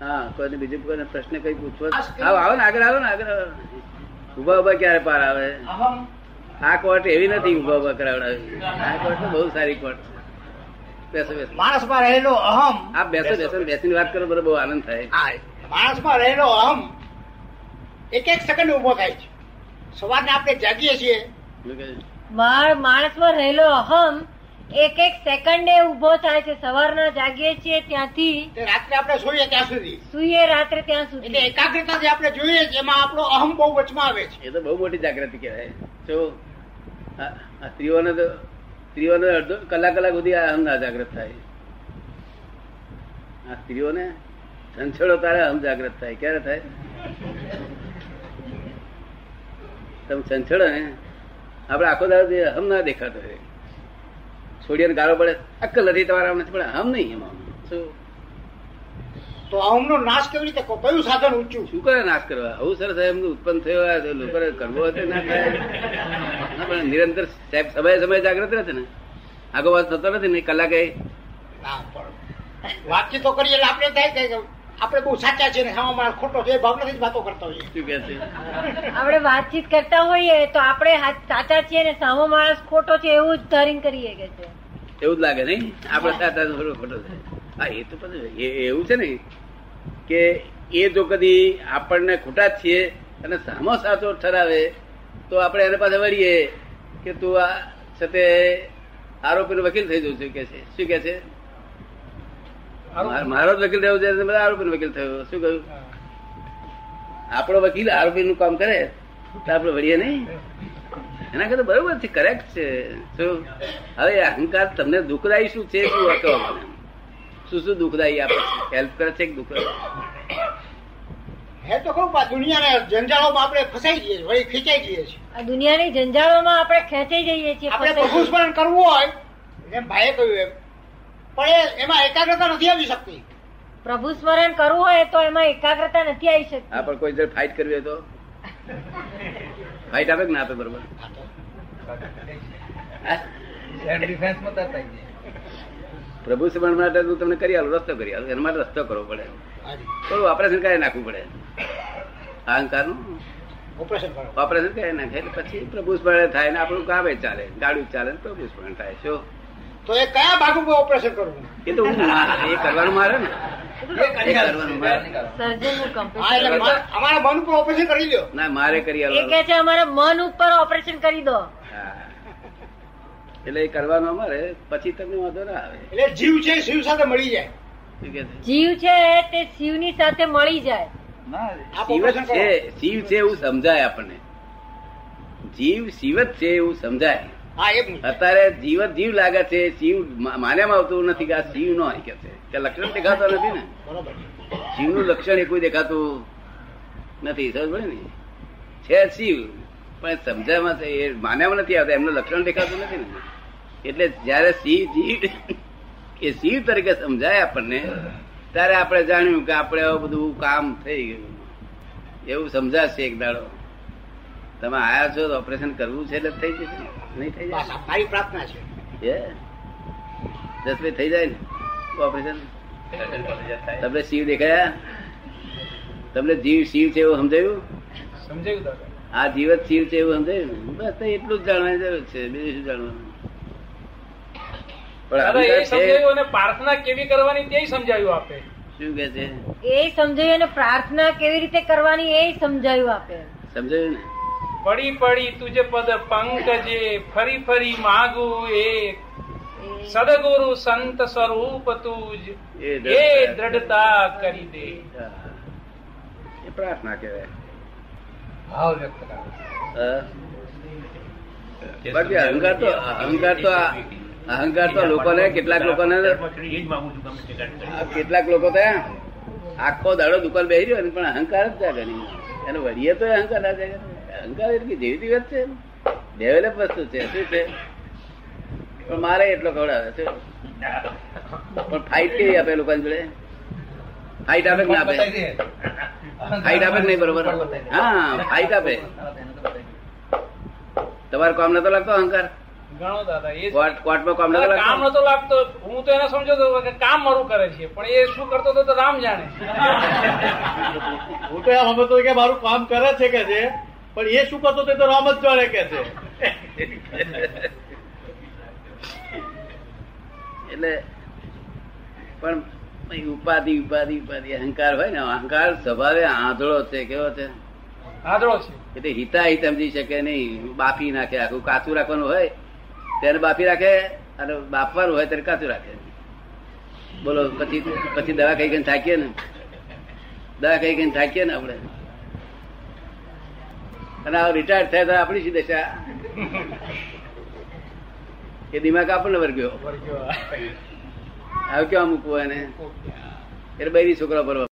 હા કોઈને બીજું કોઈને પ્રશ્ન કઈ પૂછવો આવો આવો ને આગળ આવો ને આગળ આવો. ઊભા ઊભા ક્યારે પાર આવે? આ કોર્ટ એવી નથી ઊભા ઊભા કરાવડાવી. આ કોર્ટ બહુ સારી કોર્ટ છે. બેસો બેસો. માણસમાં રહેલો અહમ. આ બેસો બેસો બેસીને વાત કરો બધો બહુ આનંદ થાય. માણસમાં રહેલો અહમ એક એક સેકન્ડ ઊભો થાય છે. સવારને આપણે જાગીએ છીએ? માણસમાં રહેલો અહમ એક એક સેકન્ડે ઊભો થાય છે સવારના જાગીએ છીએ ત્યાંથી રાત્રે આપણે સુઈએ ત્યાં સુધી. સુઈએ રાત્રે ત્યાં એટલે સુધી. એકાગ્રતા જે આપણે જોઈએ એમાં આપણો અહમ બહુ વચમાં આવે છે. એ તો બહુ મોટી જાગૃતિ કહેવાય. જો સ્ત્રીઓને તો સ્ત્રીઓને અડધો કલાક કલાક સુધી અહમ ના જાગૃત થાય. આ સ્ત્રીઓને સંછળો તારે અહમ જાગૃત થાય. ક્યારે થાય? તમે સંછળો ને આપણે આખો દાડો અહમ ના દેખાતો હોય. છોડીને ગાળો પડે. અક્કલ નથી તમારા નથી પડે આમ નહીં એમાં. શું તો અહમનો નાશ કેવી રીતે? કયું સાધન ઊંચું? શું કરે નાશ કરવા? આવું સરસ એમનું ઉત્પન્ન થયો હોય કરવો હતો ના પણ નિરંતર સાહેબ સમય સમય જાગૃત રહે છે ને. આગો વાત થતો નથી ને કલાકે વાતચીત તો કરીએ આપણે થાય આપણે બહુ સાચા છે ને સામા માણસ ખોટો છે એ ભાવનાથી જ વાતો કરતા હોઈએ. શું કે છે? આપણે વાતચીત કરતા હોઈએ તો આપણે સાચા છીએ ને સામો માણસ ખોટો છે એવું જ ધારીને કરીએ કે છે. એવું જ લાગે નહીં? આપણે સાચા ખોટો છે. હા એ તો પણ એ- એવું છે ને કે એ જો કદી આપણને ખોટા છીએ અને સામો સાચો ઠરાવે તો આપણે એને પાસે વળીએ કે તું આ છતે આરોપીનો વકીલ થઈ જવું છે કે છે. શું કે છે? માર- જ વકીલ થયો ત્યારે બધા આરોપી વકીલ થયો. શું કહ્યું? આપણો વકીલ આરોપીનું કામ કરે તો આપણે વળીએ નહીં? એના કરતા બરોબર છે કરેક્ટ છે. શું હવે અહંકાર તમને દુઃખદાયી શું છે શું કહો મને શું શું દુઃખદાયી આપે છે? હેલ્પ કરે છે દુઃખદાયી દુઃખ? હે તો કહું દુનિયાના જંજાળોમાં આપણે ફસાઈ જઈએ વળી ખીચાઈ જઈએ છીએ. આ દુનિયાની જંજાળોમાં આપણે ખેંચાઈ જઈએ છીએ આપણે પ્રભુ સ્મરણ કરવું હોય એમ ભાઈએ કહ્યું એમ. પણ એમાં એકાગ્રતા નથી આવી શકતી. પ્રભુ સ્મરણ કરવું હોય તો એમાં એકાગ્રતા નથી આવી શકતી. હા પણ કોઈ જયારે ફાઇટ કરવી હોય તો? ફાઇટ આપે કે ના આપે બરોબર? હા? પ્રભુ સ્મરણ માટે હું તમને કરી આલું રસ્તો કરી આલું. એના માટે રસ્તો કરવો પડે. થોડું ઓપરેશન કરી નાખવું પડે. અહંકારનું ઓપરેશન ઓપરેશન કરી. નાખે. એટલે પછી પ્રભુ સ્મરણ થાય ને આપણું કામે ચાલે. ગાડું ચાલે ને પ્રભુ સ્મરણ થાય. શું? તો એ કયા ભાગ ઉપર ઓપરેશન કરવું? એ તો હું એ કરવાનું મારે ને. એ કરવાનું મારે. સર્જનનું competition. હા એટલે મા- અમારા મન ઉપર ઓપરેશન કરી લ્યો. ના મારે કરી એ કે છે અમારા મન ઉપર ઓપરેશન કરી દો. એટલે એ કરવાનું અમારે પછી તમને વાંધો ના આવે. એટલે જીવ છે શિવ સાથે મળી જાય? જીવ છે તે શિવની સાથે મળી જાય. શિવ. છે શિવ છે એવું સમજાય આપણને. જીવ શિવ જ છે એવું સમજાય. અત્યારે જીવ જીવ લાગે છે શિવ માન્યામાં આવતું નથી કે આ શિવ નો કે છે. કે લક્ષણ દેખાતો નથી ને? શિવનું લક્ષણ એ કોઈ દેખાતું નથી સમજ ને? છે શિવ પણ સમજામાં એ માન્યામાં નથી આવતા એમનું લક્ષણ દેખાતું નથી ને? એટલે જયારે શિવ જીવ એ શિવ તરીકે સમજાય આપણને ત્યારે આપણે જાણ્યું કે આપણે આવું બધું કામ થઈ ગયું. એવું સમજાશે એક દાડો. તમે આયા છો ઓપરેશન કરવું છે એટલે થઈ જશે ને? નહીં થઈ જાય. મારી પ્રાર્થના છે. એ થઈ જાય ને? ઓપરેશન તમને શિવ દેખાયા? તમને જીવ શિવ છે એવું સમજાયું? સમજાયું આ જીવ જ શિવ છે એવું સમજાયું બસ એટલું જ જાણવાની જરૂર છે બીજું શું જાણવાનું? પણ પ્રાર્થના કેવી કરવાની તે સમજાયું આપે. શું કે છે? એ સમજાયું અને પ્રાર્થના કેવી રીતે કરવાની એ સમજાયું આપે. સમજાયું ને? પડી પડી તુજે પદ પંકજે ફરી ફરી માગુ એક. એ- સદગુરુ સંત સ્વરૂપ તુજ એ દ્રઢતા કરી દે. એ પ્રાર્થના કહેવાય. ભાવ વ્યક્ત કરે. બાકી અહંકાર તો અહંકાર તો અહંકાર તો લોકોને કેટલાક લોકોને કેટલાક લોકો તો આખો દાડો દુકાન બેસી રહ્યો ને પણ અહંકાર જ જાગે નહીં. એને વળીએ તો અહંકાર ના જાગે. અહંકાર એટલે જેવી તેવી છે? ડેવલપ વસ્તુ છે શું છે? પણ મારે એટલો ખવડાવે છે. પણ ફાઇટ કેવી આપે લોકો જોડે? ફાઇટ આપે ના આપે? ફાઇટ આપે નહીં બરોબર? હા ફાઇટ આપે. તમારે કામ નતો લાગતો અહંકાર? ઘણો દાદા એ કોર્ટમાં કામ નતો દાદા, કામ લાગતો? નતો લાગતો હું તો એને સમજો હતો કે કામ મારું કરે છે પણ એ શું કરતો હતો તો રામ જાણે. હું તો એમ સમજતો કે મારું કામ કરે છે કે છે? પણ એ શું કરતો તે તો રામ જ જાણે કે છે. એટલે પણ ઉપાધિ ઉપાધિ ઉપાધિ અહંકાર હોય ને અહંકાર સ્વભાવે આંધળો છે કેવો છે? આંધળો છે. એટલે હિતાહિત સમજી શકે નહીં બાફી નાખે આખું કાચું રાખવાનું હોય ત્યારે બાફી રાખે અને બાફવાનું હોય ત્યારે કાચું રાખે. બોલો પછી પછી દવા કઈ કઈ થાકીએ ને? દવા કઈ કઈ થાકીએ ને આપણે? અને આ રિટાયર થાય તો આપણી શી દશા? એ દિમાગ આપણને વર્ગ્યો? હવે કેવા મૂકવો એને? એટલે બૈરી છોકરા પર